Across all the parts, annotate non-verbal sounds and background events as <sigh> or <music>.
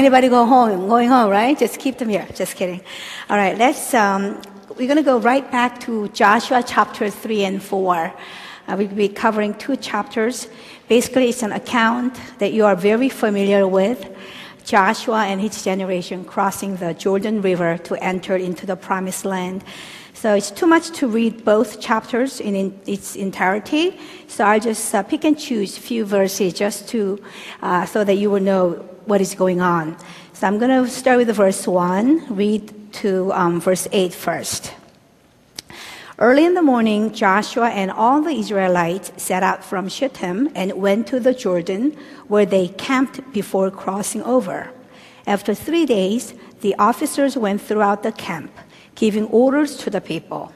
Anybody go home? Going home, right? Just keep them here. Just kidding. All right, let's. Um, we're going to go right back to Joshua chapter three and four. Uh, we'll be covering two chapters. Basically, it's an account that you are very familiar with. Joshua and his generation crossing the Jordan River to enter into the promised land. So it's too much to read both chapters in, in its entirety. So I'll just uh, pick and choose a few verses just to, uh, so that you will know what is going on. So I'm going to start with the verse 1, read to um, verse 8 first. Early in the morning, Joshua and all the Israelites set out from Shittim and went to the Jordan, where they camped before crossing over. After three days, the officers went throughout the camp, giving orders to the people.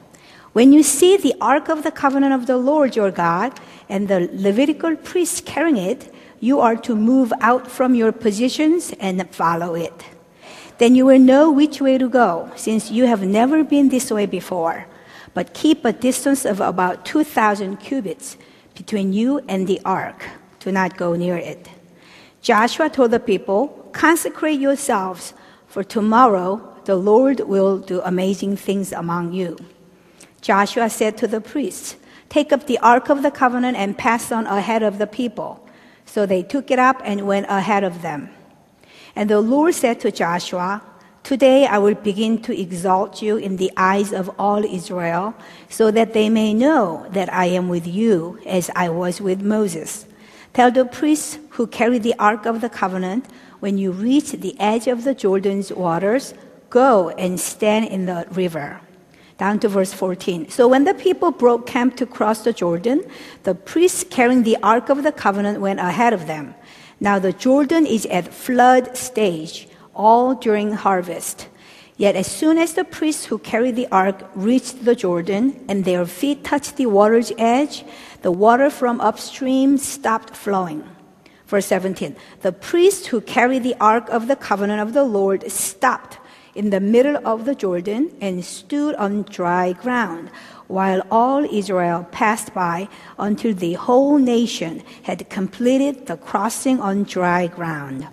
When you see the Ark of the Covenant of the Lord your God and the Levitical priests carrying it, you are to move out from your positions and follow it. Then you will know which way to go, since you have never been this way before. But keep a distance of about 2,000 cubits between you and the ark. Do not go near it. Joshua told the people, Consecrate yourselves, for tomorrow the Lord will do amazing things among you. Joshua said to the priests, Take up the ark of the covenant and pass on ahead of the people. So they took it up and went ahead of them. And the Lord said to Joshua, Today I will begin to exalt you in the eyes of all Israel, so that they may know that I am with you as I was with Moses. Tell the priests who carry the Ark of the Covenant, when you reach the edge of the Jordan's waters, go and stand in the river. Down to verse 14. So when the people broke camp to cross the Jordan, the priests carrying the Ark of the Covenant went ahead of them. Now the Jordan is at flood stage, all during harvest. Yet as soon as the priests who carried the ark reached the Jordan and their feet touched the water's edge, the water from upstream stopped flowing. Verse 17 The priests who carried the ark of the covenant of the Lord stopped in the middle of the Jordan and stood on dry ground, while all Israel passed by until the whole nation had completed the crossing on dry ground.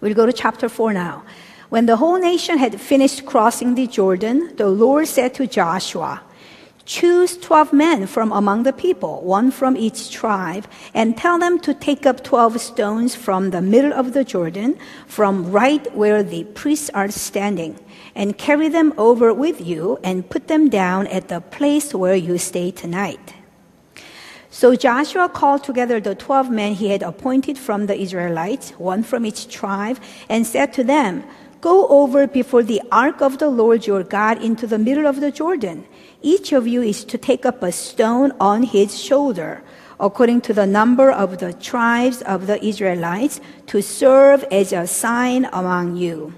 We'll go to chapter 4 now. When the whole nation had finished crossing the Jordan, the Lord said to Joshua, Choose 12 men from among the people, one from each tribe, and tell them to take up 12 stones from the middle of the Jordan, from right where the priests are standing, and carry them over with you and put them down at the place where you stay tonight. So Joshua called together the 12 men he had appointed from the Israelites, one from each tribe, and said to them, Go over before the ark of the Lord your God into the middle of the Jordan. Each of you is to take up a stone on his shoulder, according to the number of the tribes of the Israelites, to serve as a sign among you.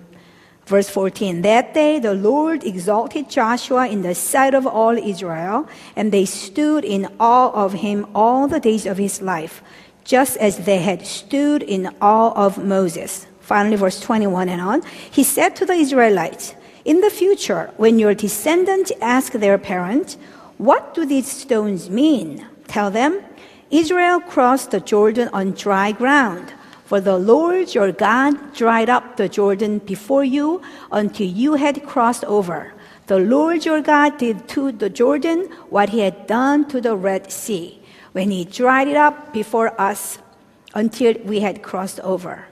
Verse 14 That day the Lord exalted Joshua in the sight of all Israel, and they stood in awe of him all the days of his life, just as they had stood in awe of Moses. Finally, verse 21 and on. He said to the Israelites, In the future, when your descendants ask their parents, What do these stones mean? Tell them, Israel crossed the Jordan on dry ground. For the Lord your God dried up the Jordan before you until you had crossed over. The Lord your God did to the Jordan what he had done to the Red Sea, when he dried it up before us until we had crossed over.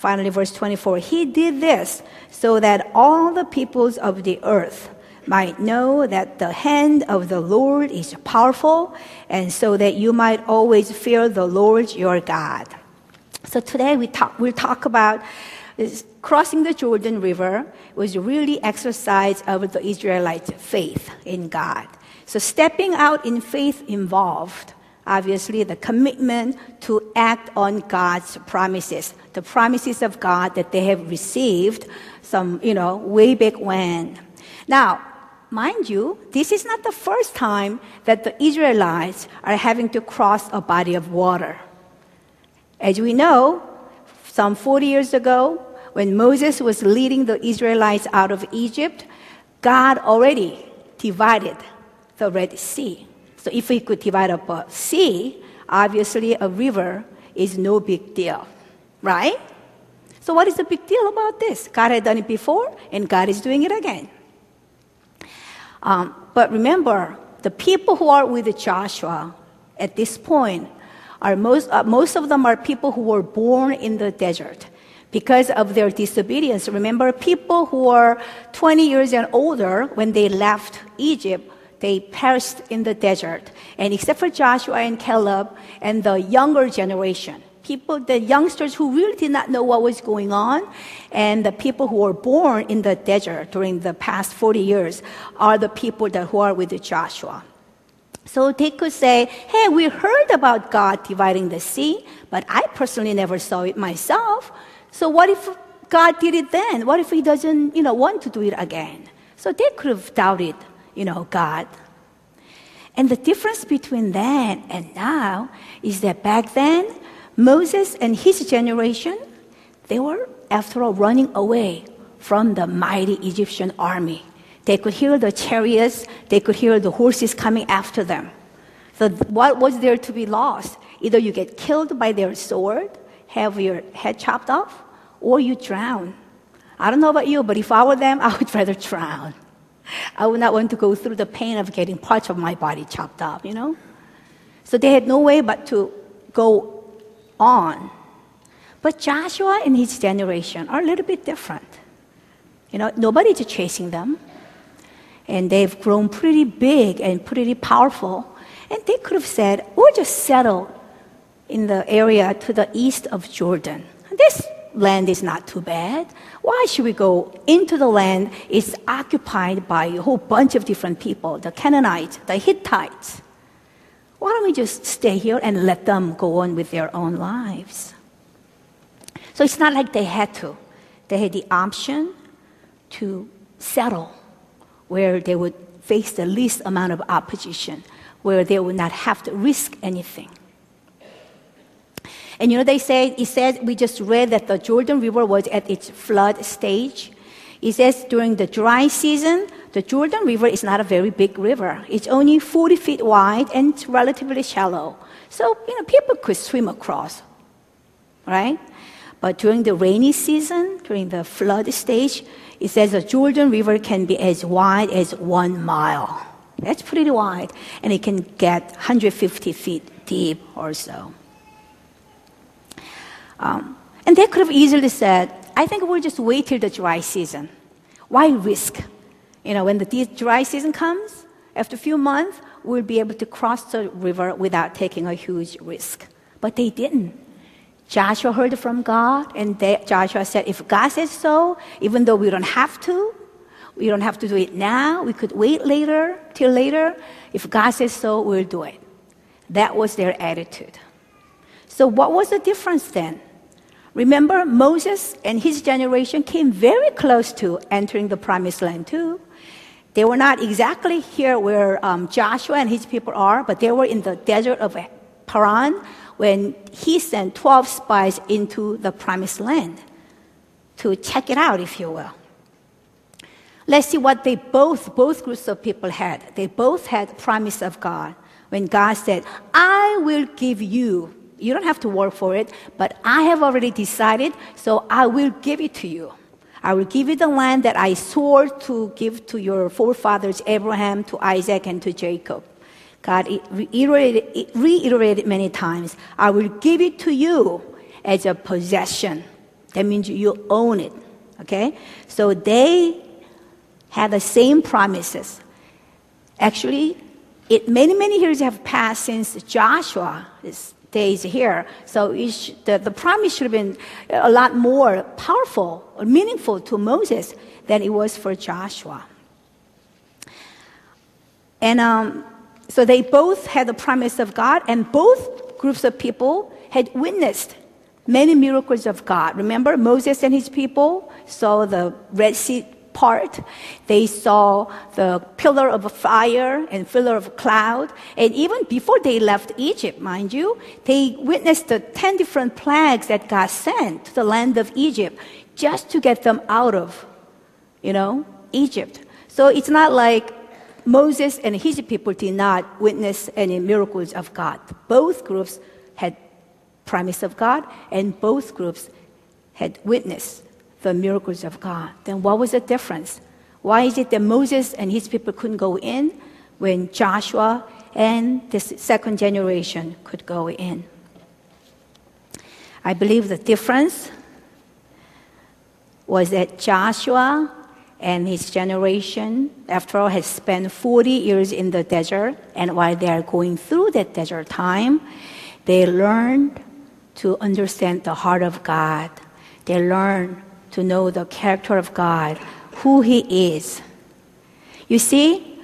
Finally, verse 24 He did this so that all the peoples of the earth might know that the hand of the Lord is powerful, and so that you might always fear the Lord your God. So today we talk, we'll talk about crossing the Jordan River was really exercise of the Israelites' faith in God. So stepping out in faith involved obviously the commitment to act on God's promises, the promises of God that they have received some, you know, way back when. Now, mind you, this is not the first time that the Israelites are having to cross a body of water. As we know, some 40 years ago, when Moses was leading the Israelites out of Egypt, God already divided the Red Sea. So if we could divide up a sea, obviously a river is no big deal, right? So, what is the big deal about this? God had done it before, and God is doing it again. Um, but remember, the people who are with Joshua at this point are most, uh, most of them are people who were born in the desert because of their disobedience. Remember, people who were 20 years and older, when they left Egypt, they perished in the desert. And except for Joshua and Caleb and the younger generation, people, the youngsters who really did not know what was going on, and the people who were born in the desert during the past 40 years are the people that who are with Joshua. So they could say, hey, we heard about God dividing the sea, but I personally never saw it myself. So what if God did it then? What if he doesn't, you know, want to do it again? So they could have doubted, you know, God. And the difference between then and now is that back then, Moses and his generation, they were, after all, running away from the mighty Egyptian army. They could hear the chariots, they could hear the horses coming after them. So, what was there to be lost? Either you get killed by their sword, have your head chopped off, or you drown. I don't know about you, but if I were them, <laughs> I would rather drown. I would not want to go through the pain of getting parts of my body chopped off, you know? So they had no way but to go on. But Joshua and his generation are a little bit different. You know, nobody's chasing them and they've grown pretty big and pretty powerful. And they could have said, we'll just settle in the area to the east of Jordan. This land is not too bad. Why should we go into the land? It's occupied by a whole bunch of different people the Canaanites, the Hittites. Why don't we just stay here and let them go on with their own lives? So it's not like they had to. They had the option to settle where they would face the least amount of opposition, where they would not have to risk anything. And you know, they say, it says, we just read that the Jordan River was at its flood stage. It says during the dry season, the Jordan River is not a very big river. It's only 40 feet wide and relatively shallow. So, you know, people could swim across, right? But during the rainy season, during the flood stage, it says the Jordan River can be as wide as one mile. That's pretty wide. And it can get 150 feet deep or so. Um, and they could have easily said, I think we'll just wait till the dry season. Why risk? You know, when the dry season comes, after a few months, we'll be able to cross the river without taking a huge risk. But they didn't. Joshua heard from God, and they, Joshua said, If God says so, even though we don't have to, we don't have to do it now, we could wait later, till later. If God says so, we'll do it. That was their attitude. So, what was the difference then? Remember, Moses and his generation came very close to entering the promised land, too. They were not exactly here where um, Joshua and his people are, but they were in the desert of Paran, when he sent 12 spies into the promised land to check it out, if you will. Let's see what they both, both groups of people had. They both had promise of God. When God said, I will give you, you don't have to work for it, but I have already decided, so I will give it to you. I will give you the land that I swore to give to your forefathers, Abraham, to Isaac, and to Jacob. God reiterated, many times, I will give it to you as a possession. That means you own it. Okay? So they had the same promises. Actually, it, many, many years have passed since Joshua's days here. So sh- the, the promise should have been a lot more powerful or meaningful to Moses than it was for Joshua. And um, so they both had the promise of God, and both groups of people had witnessed many miracles of God. Remember, Moses and his people saw the Red Sea part. They saw the pillar of fire and pillar of cloud. And even before they left Egypt, mind you, they witnessed the 10 different plagues that God sent to the land of Egypt just to get them out of, you know, Egypt. So it's not like Moses and his people did not witness any miracles of God. Both groups had promise of God, and both groups had witnessed the miracles of God. Then what was the difference? Why is it that Moses and his people couldn't go in when Joshua and the second generation could go in? I believe the difference was that Joshua and his generation, after all, had spent 40 years in the desert, and while they are going through that desert time, they learned to understand the heart of God. They learned to know the character of God, who He is. You see,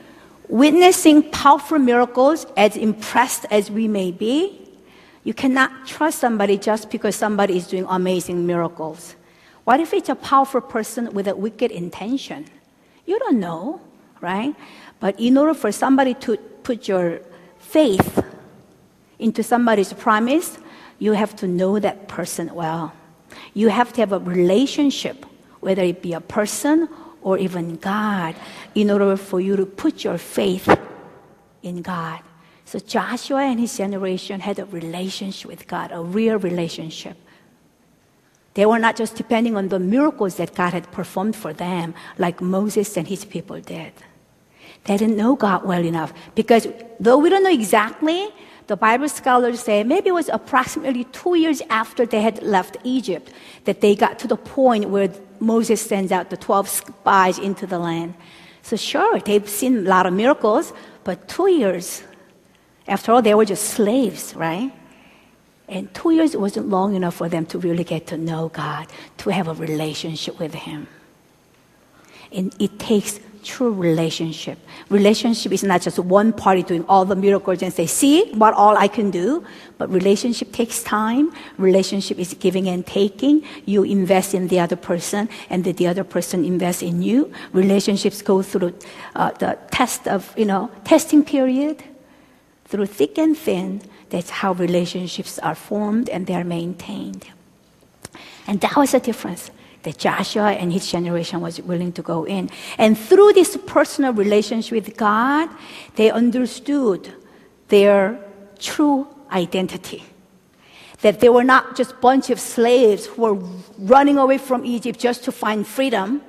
witnessing powerful miracles, as impressed as we may be, you cannot trust somebody just because somebody is doing amazing miracles. What if it's a powerful person with a wicked intention? You don't know, right? But in order for somebody to put your faith into somebody's promise, you have to know that person well. You have to have a relationship, whether it be a person or even God, in order for you to put your faith in God. So Joshua and his generation had a relationship with God, a real relationship. They were not just depending on the miracles that God had performed for them, like Moses and his people did. They didn't know God well enough because though we don't know exactly, the Bible scholars say maybe it was approximately two years after they had left Egypt that they got to the point where Moses sends out the 12 spies into the land. So, sure, they've seen a lot of miracles, but two years, after all, they were just slaves, right? And two years wasn't long enough for them to really get to know God, to have a relationship with Him. And it takes true relationship. Relationship is not just one party doing all the miracles and say, see what all I can do. But relationship takes time. Relationship is giving and taking. You invest in the other person and the other person invests in you. Relationships go through uh, the test of, you know, testing period through thick and thin that's how relationships are formed and they're maintained. And that was the difference that Joshua and his generation was willing to go in. And through this personal relationship with God, they understood their true identity. That they were not just a bunch of slaves who were running away from Egypt just to find freedom.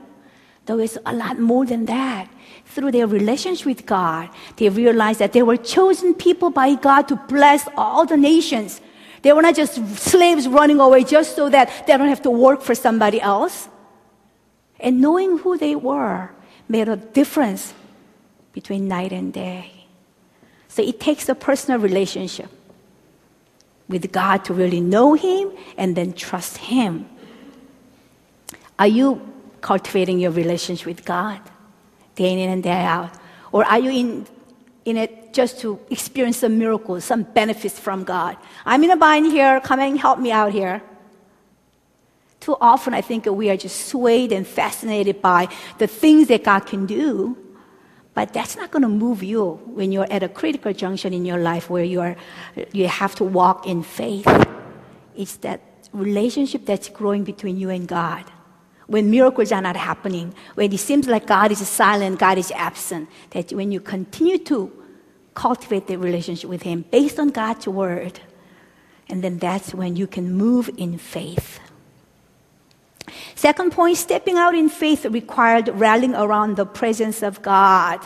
There was a lot more than that through their relationship with God, they realized that they were chosen people by God to bless all the nations. They were not just slaves running away just so that they don't have to work for somebody else. And knowing who they were made a difference between night and day. So it takes a personal relationship with God to really know Him and then trust Him. Are you cultivating your relationship with God? day in and day out? Or are you in, in it just to experience some miracles, some benefits from God? I'm in a bind here, come and help me out here. Too often, I think we are just swayed and fascinated by the things that God can do, but that's not going to move you when you're at a critical junction in your life where you, are, you have to walk in faith. It's that relationship that's growing between you and God when miracles are not happening, when it seems like God is silent, God is absent, that when you continue to cultivate the relationship with Him based on God's word, and then that's when you can move in faith. Second point, stepping out in faith required rallying around the presence of God.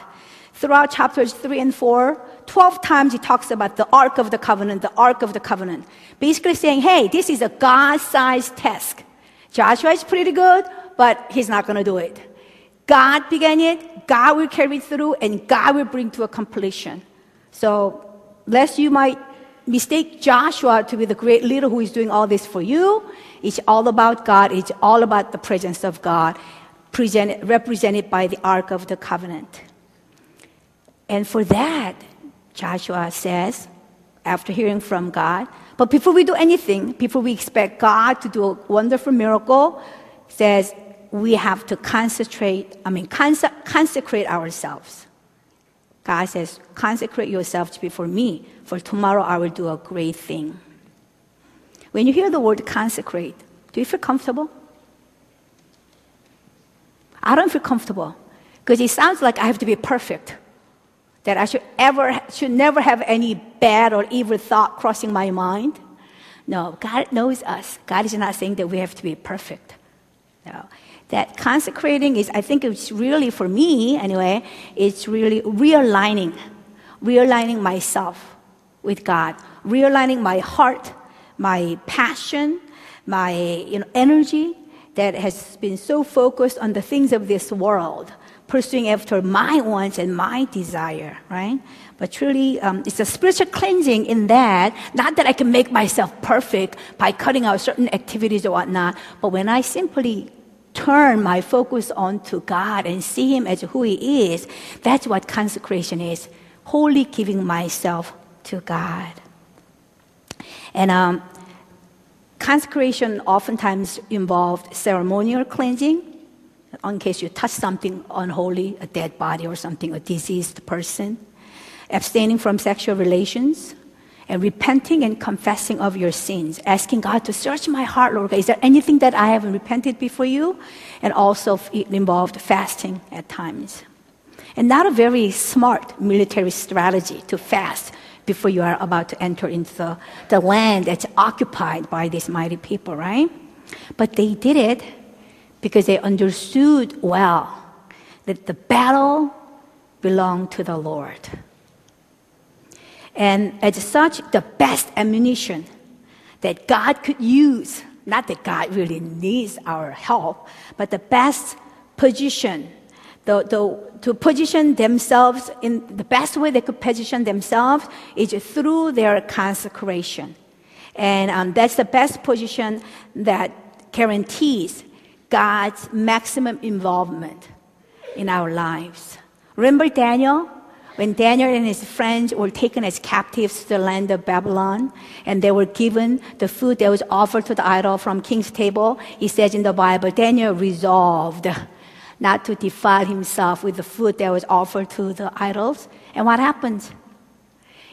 Throughout chapters 3 and 4, 12 times he talks about the Ark of the Covenant, the Ark of the Covenant. Basically saying, hey, this is a God sized task. Joshua is pretty good, but he's not going to do it. God began it, God will carry it through, and God will bring to a completion. So, lest you might mistake Joshua to be the great leader who is doing all this for you, it's all about God, it's all about the presence of God, presented, represented by the Ark of the Covenant. And for that, Joshua says, after hearing from God, but before we do anything, before we expect God to do a wonderful miracle, says we have to concentrate, I mean, cons- consecrate ourselves. God says, consecrate yourself before me, for tomorrow I will do a great thing. When you hear the word consecrate, do you feel comfortable? I don't feel comfortable because it sounds like I have to be perfect that I should ever should never have any bad or evil thought crossing my mind. No, God knows us. God is not saying that we have to be perfect. No. That consecrating is, I think it's really, for me anyway, it's really realigning, realigning myself with God, realigning my heart, my passion, my you know, energy that has been so focused on the things of this world, pursuing after my wants and my desire, right? But truly, um, it's a spiritual cleansing in that, not that I can make myself perfect by cutting out certain activities or whatnot, but when I simply turn my focus onto God and see Him as who He is, that's what consecration is. Wholly giving myself to God. And um, consecration oftentimes involved ceremonial cleansing, in case you touch something unholy, a dead body or something, a diseased person abstaining from sexual relations, and repenting and confessing of your sins, asking God to search my heart, Lord. Is there anything that I haven't repented before you? And also it involved fasting at times. And not a very smart military strategy to fast before you are about to enter into the, the land that's occupied by these mighty people, right? But they did it because they understood well that the battle belonged to the Lord. And as such, the best ammunition that God could use, not that God really needs our help, but the best position, the, the, to position themselves in the best way they could position themselves is through their consecration. And um, that's the best position that guarantees God's maximum involvement in our lives. Remember Daniel? When Daniel and his friends were taken as captives to the land of Babylon, and they were given the food that was offered to the idol from king's table, he says in the Bible, Daniel resolved not to defile himself with the food that was offered to the idols. And what happened?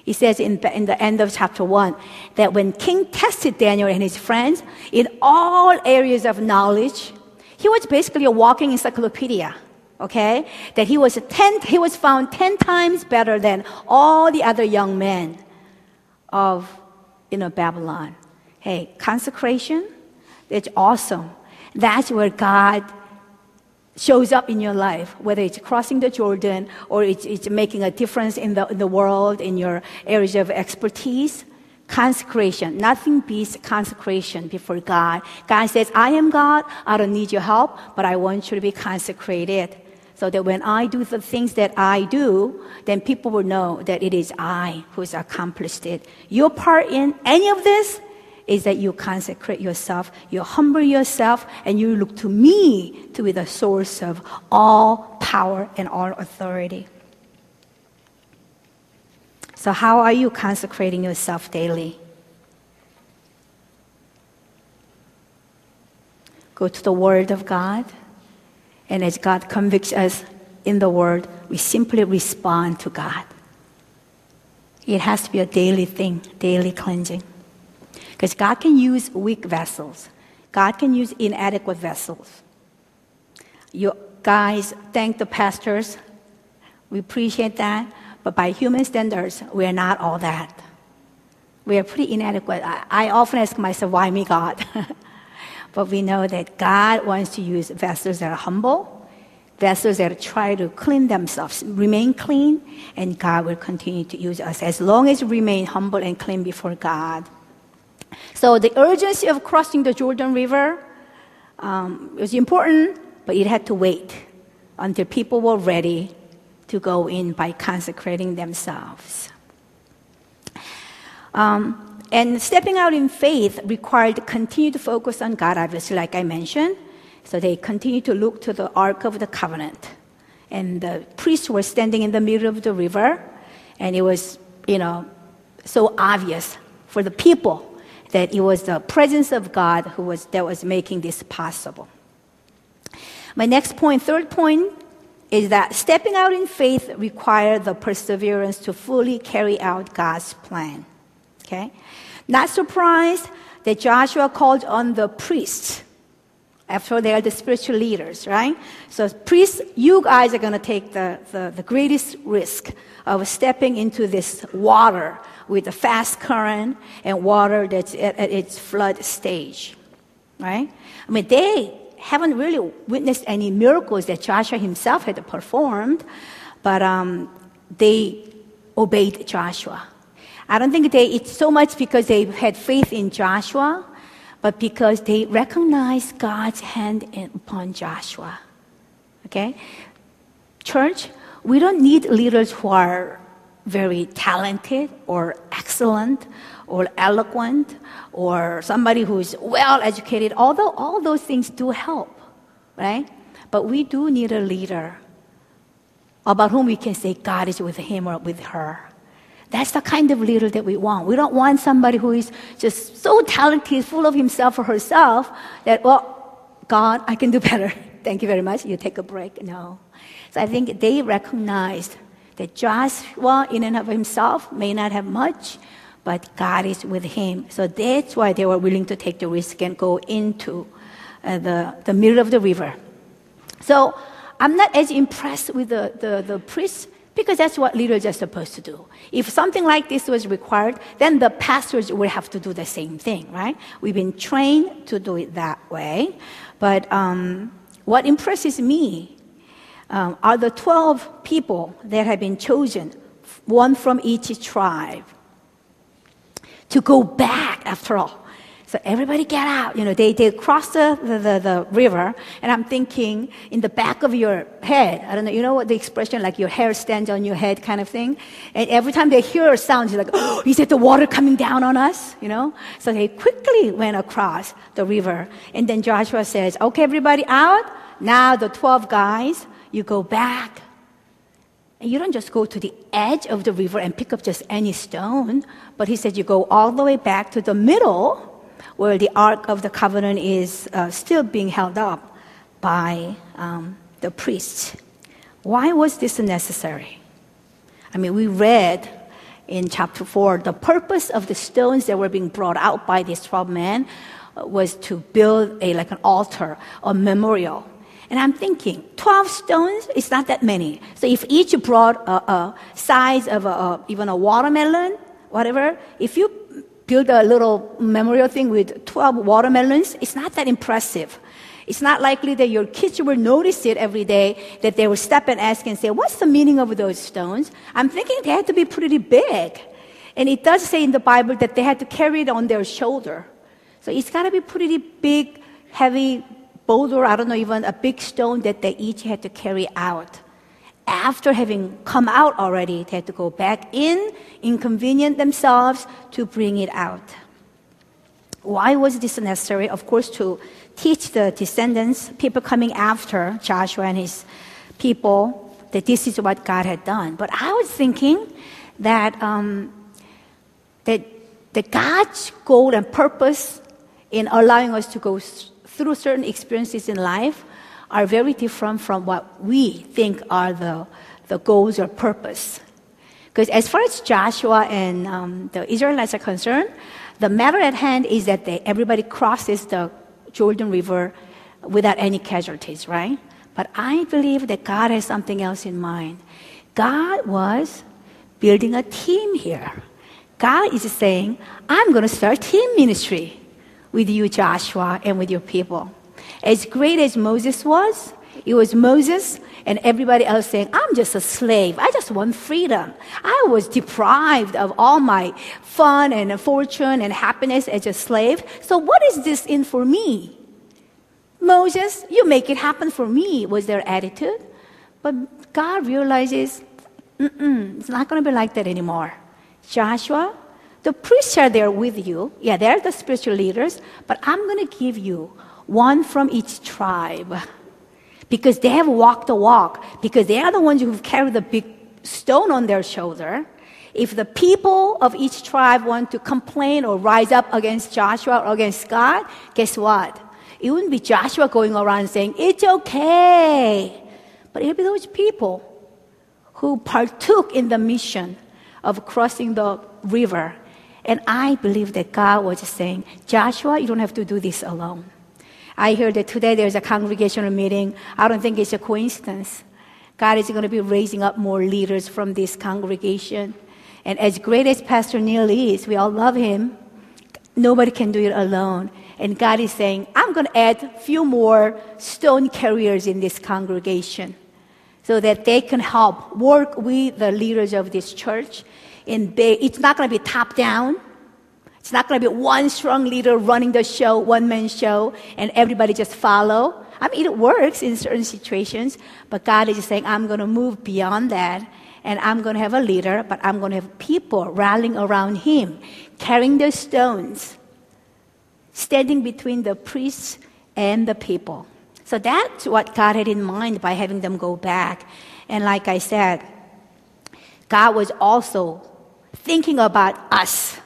He says in, in the end of chapter 1 that when king tested Daniel and his friends in all areas of knowledge, he was basically a walking encyclopedia okay? That he was ten, he was found ten times better than all the other young men of you know Babylon. Hey, consecration, it's awesome. That's where God shows up in your life, whether it's crossing the Jordan or it's, it's making a difference in the, in the world, in your areas of expertise. Consecration. Nothing beats consecration before God. God says, I am God. I don't need your help, but I want you to be consecrated so that when I do the things that I do, then people will know that it is I who's accomplished it. Your part in any of this is that you consecrate yourself, you humble yourself, and you look to me to be the source of all power and all authority. So, how are you consecrating yourself daily? Go to the Word of God and as God convicts us in the Word, we simply respond to God. It has to be a daily thing, daily cleansing. Because God can use weak vessels, God can use inadequate vessels. You guys thank the pastors. We appreciate that. But by human standards, we are not all that. We are pretty inadequate. I, I often ask myself, why me, God? <laughs> But we know that God wants to use vessels that are humble, vessels that try to clean themselves, remain clean, and God will continue to use us as long as we remain humble and clean before God. So the urgency of crossing the Jordan River um, was important, but it had to wait until people were ready to go in by consecrating themselves. Um, and stepping out in faith required continued focus on God, obviously, like I mentioned. So they continued to look to the Ark of the Covenant. And the priests were standing in the middle of the river, and it was, you know, so obvious for the people that it was the presence of God who was, that was making this possible. My next point, third point, is that stepping out in faith required the perseverance to fully carry out God's plan. Okay? Not surprised that Joshua called on the priests After all, they are the spiritual leaders, right? So, priests, you guys are going to take the, the, the, greatest risk of stepping into this water with a fast current and water that's at, at its flood stage, right? I mean, they haven't really witnessed any miracles that Joshua himself had performed, but um, they obeyed Joshua. I don't think they, it's so much because they had faith in Joshua, but because they recognized God's hand upon Joshua. Okay? Church, we don't need leaders who are very talented or excellent or eloquent or somebody who's well educated, although all those things do help, right? But we do need a leader about whom we can say God is with him or with her. That's the kind of leader that we want. We don't want somebody who is just so talented, full of himself or herself that, well, God, I can do <laughs> better. Thank you very much. You take a break. No. So I think they recognized that Joshua, in and of himself, may not have much, but God is with him. So that's why they were willing to take the risk and go into uh, the, the middle of the river. So I'm not as impressed with the, the, the priests because that's what leaders are supposed to do. If something like this was required, then the pastors would have to do the same thing, right? We've been trained to do it that way. But um, what impresses me um, are the 12 people that have been chosen, one from each tribe, to go back after all so everybody get out. You know, they, they cross the, the, the, the, river, and I'm thinking in the back of your head, I don't know, you know what the expression, like your hair stands on your head kind of thing? And every time they hear a sound, it's like, oh, is it the water coming down on us? You know? So they quickly went across the river. And then Joshua says, okay, everybody out. Now the 12 guys, you go back. And you don't just go to the edge of the river and pick up just any stone, but he said you go all the way back to the middle where the Ark of the Covenant is uh, still being held up by um, the priests. Why was this necessary? I mean, we read in chapter 4 the purpose of the stones that were being brought out by these 12 men uh, was to build a like an altar a memorial and i'm thinking 12 stones is not that many so if each brought a, a size of a, a, even a watermelon whatever if you build a little memorial thing with 12 watermelons, it's not that impressive. It's not likely that your kids will notice it every day, that they will step and ask and say, What's the meaning of those stones? I'm thinking they had to be pretty big. And it does say in the Bible that they had to carry it on their shoulder. So it's got to be pretty big, heavy boulder, I don't know, even a big stone that they each had to carry out after having come out already, they had to go back in, inconvenient themselves to bring it out. Why was this necessary? Of course, to teach the descendants, people coming after Joshua and his people, that this is what God had done. But I was thinking that, um, that, that God's goal and purpose in allowing us to go through certain experiences in life are very different from what we think are the, the goals or purpose. Because as far as Joshua and um, the Israelites are concerned, the matter at hand is that they, everybody crosses the Jordan River without any casualties, right? But I believe that God has something else in mind. God was building a team here. God is saying, I'm going to start team ministry with you, Joshua, and with your people. As great as Moses was, it was Moses and everybody else saying, I'm just a slave. I just want freedom. I was deprived of all my fun and fortune and happiness as a slave. So what is this in for me? Moses, you make it happen for me, was their attitude. But God realizes, it's not going to be like that anymore. Joshua, the priests are there with you. Yeah, they're the spiritual leaders, but I'm going to give you one from each tribe. Because they have walked the walk, because they are the ones who've carried the big stone on their shoulder. If the people of each tribe want to complain or rise up against Joshua or against God, guess what? It wouldn't be Joshua going around saying, It's okay. But it'll be those people who partook in the mission of crossing the river. And I believe that God was saying, Joshua, you don't have to do this alone. I heard that today there's a congregational meeting. I don't think it's a coincidence. God is going to be raising up more leaders from this congregation. And as great as Pastor Neil is, we all love him, nobody can do it alone. And God is saying, I'm going to add a few more stone carriers in this congregation so that they can help work with the leaders of this church. And they, it's not going to be top down. It's not going to be one strong leader running the show, one man show, and everybody just follow. I mean, it works in certain situations, but God is saying, I'm going to move beyond that, and I'm going to have a leader, but I'm going to have people rallying around him, carrying the stones, standing between the priests and the people. So that's what God had in mind by having them go back. And like I said, God was also thinking about us,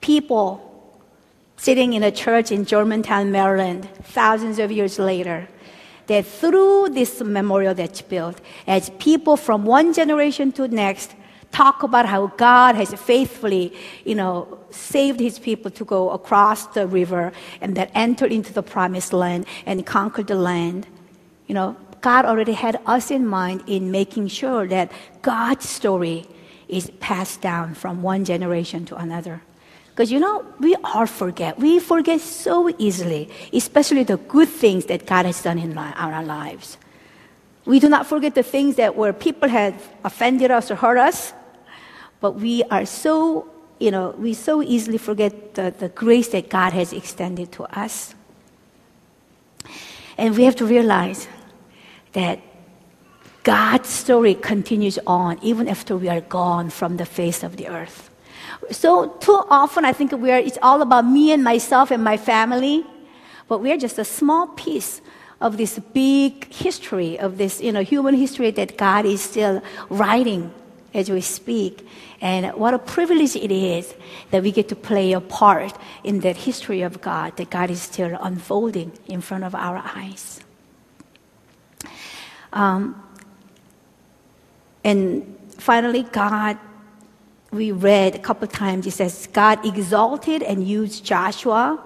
people sitting in a church in Germantown, Maryland, thousands of years later, that through this memorial that's built, as people from one generation to next talk about how God has faithfully, you know, saved his people to go across the river and that entered into the promised land and conquered the land. You know, God already had us in mind in making sure that God's story is passed down from one generation to another. Because you know, we all forget. We forget so easily, especially the good things that God has done in our lives. We do not forget the things that where people have offended us or hurt us, but we are so, you know, we so easily forget the, the grace that God has extended to us. And we have to realize that God's story continues on even after we are gone from the face of the earth. So too often I think we are, it's all about me and myself and my family, but we're just a small piece of this big history of this, you know, human history that God is still writing as we speak. And what a privilege it is that we get to play a part in that history of God that God is still unfolding in front of our eyes. Um, and finally, God we read a couple times, it says, God exalted and used Joshua,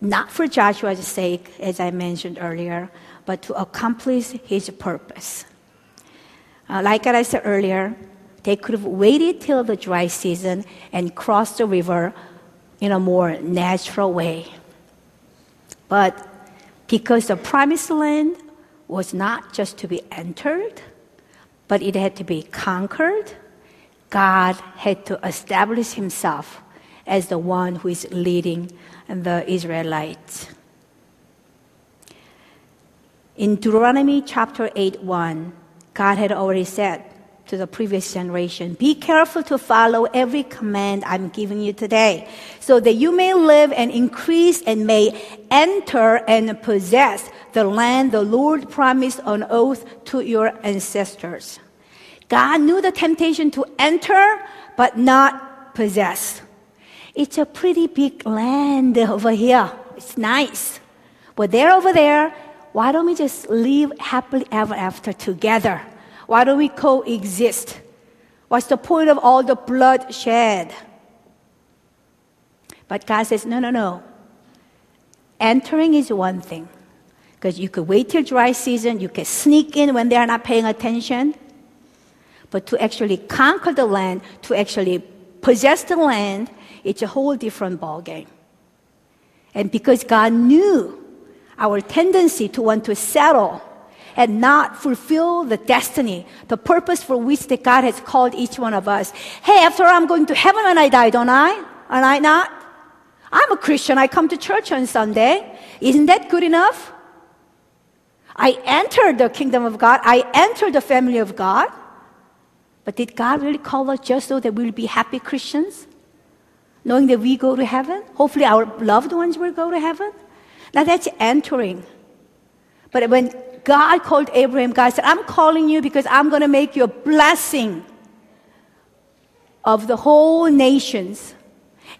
not for Joshua's sake, as I mentioned earlier, but to accomplish his purpose. Uh, like I said earlier, they could have waited till the dry season and crossed the river in a more natural way. But because the promised land was not just to be entered, but it had to be conquered, God had to establish himself as the one who is leading the Israelites. In Deuteronomy chapter 8 1, God had already said to the previous generation, Be careful to follow every command I'm giving you today, so that you may live and increase and may enter and possess the land the Lord promised on oath to your ancestors. God knew the temptation to enter, but not possess. It's a pretty big land <laughs> over here. It's nice. But they're over there. Why don't we just live happily ever after together? Why don't we coexist? What's the point of all the blood shed? But God says, no, no, no. Entering is one thing. Because you could wait till dry season, you can sneak in when they're not paying attention but to actually conquer the land, to actually possess the land, it's a whole different ballgame. And because God knew our tendency to want to settle and not fulfill the destiny, the purpose for which that God has called each one of us. Hey, after I'm going to heaven when I die, don't I? Am I not? I'm a Christian. I come to church on Sunday. Isn't that good enough? I entered the kingdom of God. I entered the family of God. But did God really call us just so that we'll be happy Christians? Knowing that we go to heaven? Hopefully our loved ones will go to heaven? Now that's entering. But when God called Abraham, God said, I'm calling you because I'm going to make you a blessing of the whole nations.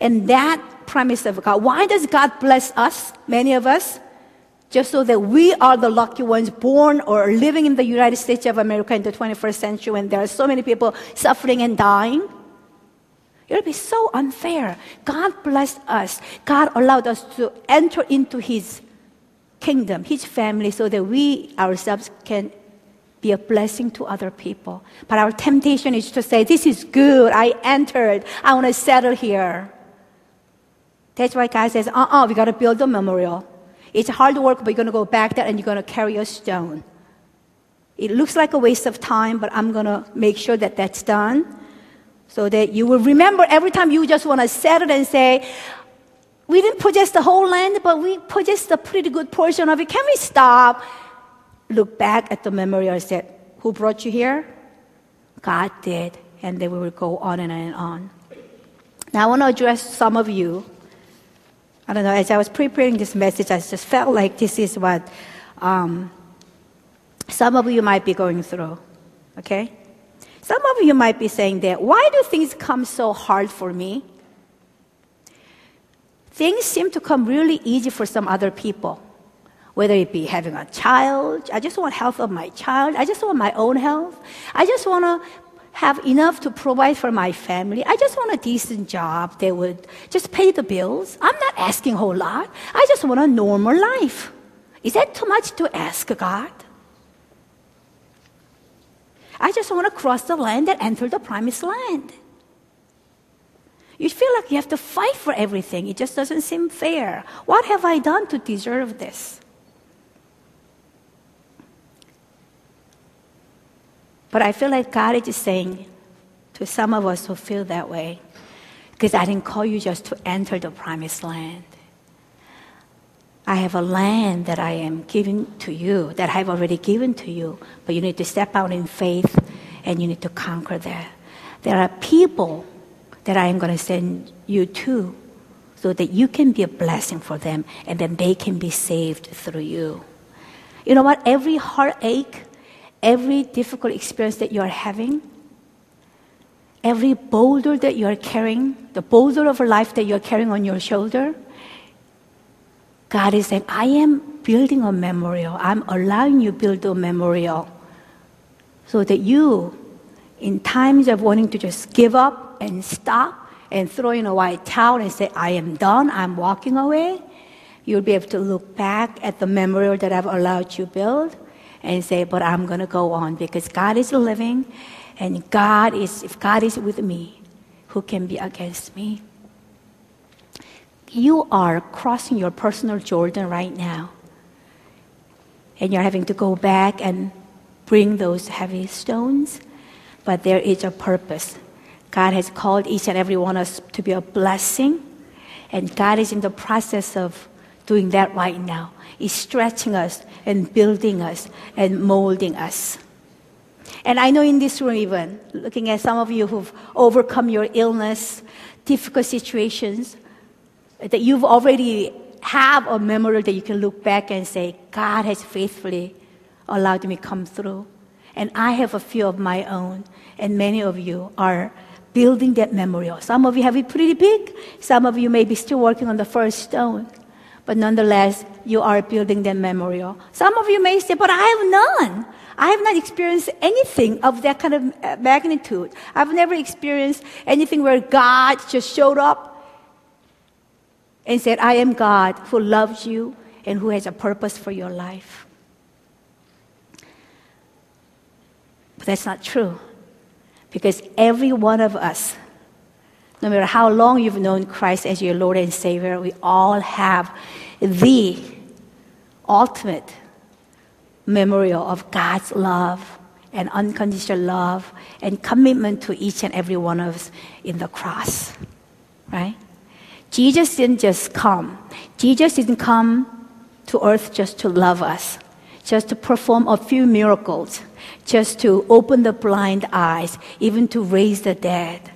And that promise of God. Why does God bless us, many of us? Just so that we are the lucky ones born or living in the United States of America in the 21st century when there are so many people suffering and dying. It would be so unfair. God blessed us. God allowed us to enter into His kingdom, His family, so that we ourselves can be a blessing to other people. But our temptation is to say, This is good. I entered. I want to settle here. That's why God says, Uh uh-uh, uh we got to build a memorial. It's hard work, but you're going to go back there and you're going to carry a stone. It looks like a waste of time, but I'm going to make sure that that's done so that you will remember every time you just want to settle and say, we didn't possess the whole land, but we possessed a pretty good portion of it. Can we stop, look back at the memorial and say, who brought you here? God did. And then we will go on and on and on. Now I want to address some of you I don't know, as I was preparing this message, I just felt like this is what um, some of you might be going through. Okay? Some of you might be saying that, why do things come so hard for me? Things seem to come really easy for some other people. Whether it be having a child, I just want health of my child, I just want my own health, I just want to have enough to provide for my family. I just want a decent job that would just pay the bills. I'm not asking a whole lot. I just want a normal life. Is that too much to ask God? I just want to cross the land and enter the promised land. You feel like you have to fight for everything. It just doesn't seem fair. What have I done to deserve this? But I feel like God is saying to some of us who feel that way, because I didn't call you just to enter the promised land. I have a land that I am giving to you, that I've already given to you, but you need to step out in faith and you need to conquer that. There are people that I am going to send you to so that you can be a blessing for them and then they can be saved through you. You know what? Every heartache, every difficult experience that you are having, every boulder that you are carrying, the boulder of a life that you're carrying on your shoulder, God is saying, I am building a memorial. I'm allowing you build a memorial so that you, in times of wanting to just give up and stop and throw in a white towel and say, I am done, I'm walking away, you'll be able to look back at the memorial that I've allowed you build and say, but I'm going to go on because God is living and God is, if God is with me, who can be against me? You are crossing your personal Jordan right now. And you're having to go back and bring those heavy stones. But there is a purpose. God has called each and every one of us to be a blessing. And God is in the process of doing that right now. He's stretching us and building us and molding us. And I know in this room, even looking at some of you who've overcome your illness, difficult situations, that you've already have a memory that you can look back and say, God has faithfully allowed me come through. And I have a few of my own, and many of you are building that memorial. Some of you have it pretty big. Some of you may be still working on the first stone. But nonetheless, you are building that memorial. Some of you may say, but I have none. I have not experienced anything of that kind of uh, magnitude. I've never experienced anything where God just showed up and said, I am God who loves you and who has a purpose for your life. But that's not true. Because every one of us no matter how long you've known Christ as your Lord and Savior, we all have the ultimate memorial of God's love and unconditional love and commitment to each and every one of us in the cross. Right? Jesus didn't just come. Jesus didn't come to earth just to love us, just to perform a few miracles, just to open the blind eyes, even to raise the dead.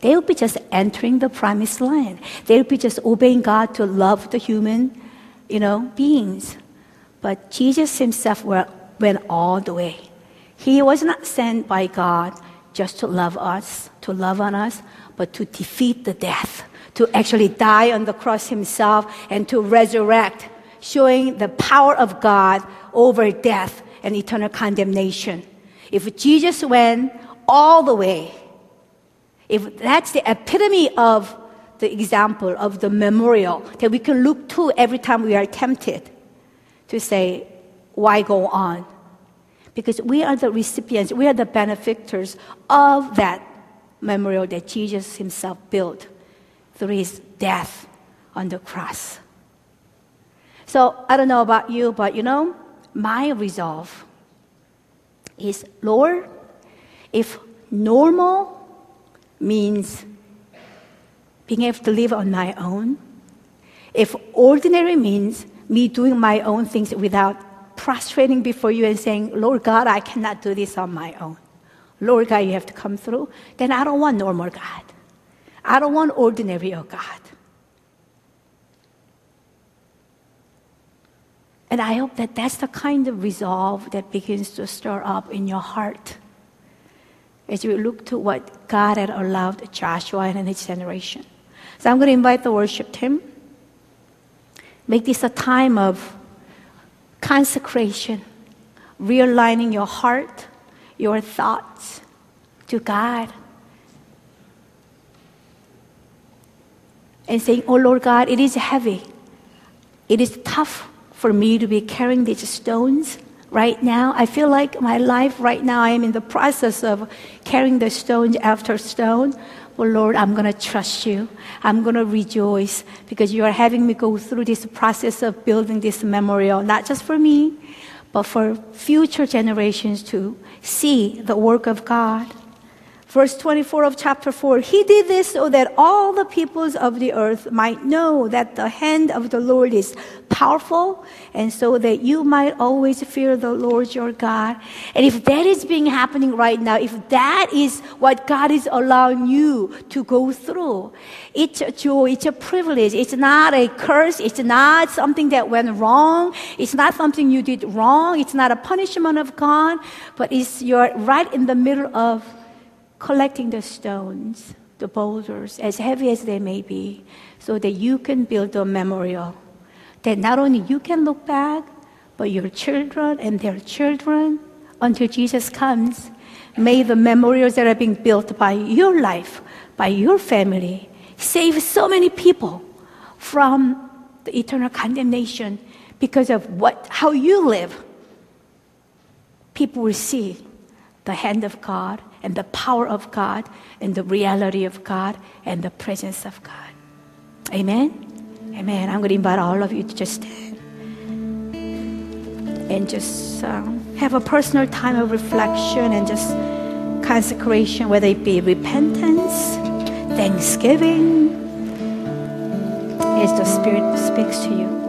They'll be just entering the promised land. They'll be just obeying God to love the human, you know, beings. But Jesus himself went all the way. He was not sent by God just to love us, to love on us, but to defeat the death, to actually die on the cross himself and to resurrect, showing the power of God over death and eternal condemnation. If Jesus went all the way, if that's the epitome of the example of the memorial that we can look to every time we are tempted to say, why go on? Because we are the recipients, we are the benefactors of that memorial that Jesus himself built through his death on the cross. So I don't know about you, but you know, my resolve is Lord, if normal means being able to live on my own, if ordinary means me doing my own things without prostrating before you and saying, Lord God, I cannot do this on my own. Lord God, you have to come through. Then I don't want normal God. I don't want ordinary oh God. And I hope that that's the kind of resolve that begins to stir up in your heart as we look to what God had allowed Joshua and his generation. So I'm going to invite the worship team. Make this a time of consecration, realigning your heart, your thoughts to God. And saying, Oh Lord God, it is heavy. It is tough for me to be carrying these stones right now. I feel like my life right now, I am in the process of carrying the stone after stone. Well, Lord, I'm going to trust you. I'm going to rejoice because you are having me go through this process of building this memorial, not just for me, but for future generations to see the work of God. Verse 24 of chapter 4 He did this so that all the peoples of the earth might know that the hand of the Lord is powerful, and so that you might always fear the Lord your God. And if that is being happening right now, if that is what God is allowing you to go through, it's a joy, it's a privilege. It's not a curse, it's not something that went wrong, it's not something you did wrong, it's not a punishment of God, but it's you're right in the middle of collecting the stones, the boulders, as heavy as they may be, so that you can build a memorial. That not only you can look back, but your children and their children until Jesus comes. May the memorials that are being built by your life, by your family, save so many people from the eternal condemnation because of what, how you live. People will see the hand of God and the power of God and the reality of God and the presence of God. Amen? Amen. I'm going to invite all of you to just stand and just um, have a personal time of reflection and just consecration, whether it be repentance, thanksgiving, as the Spirit speaks to you.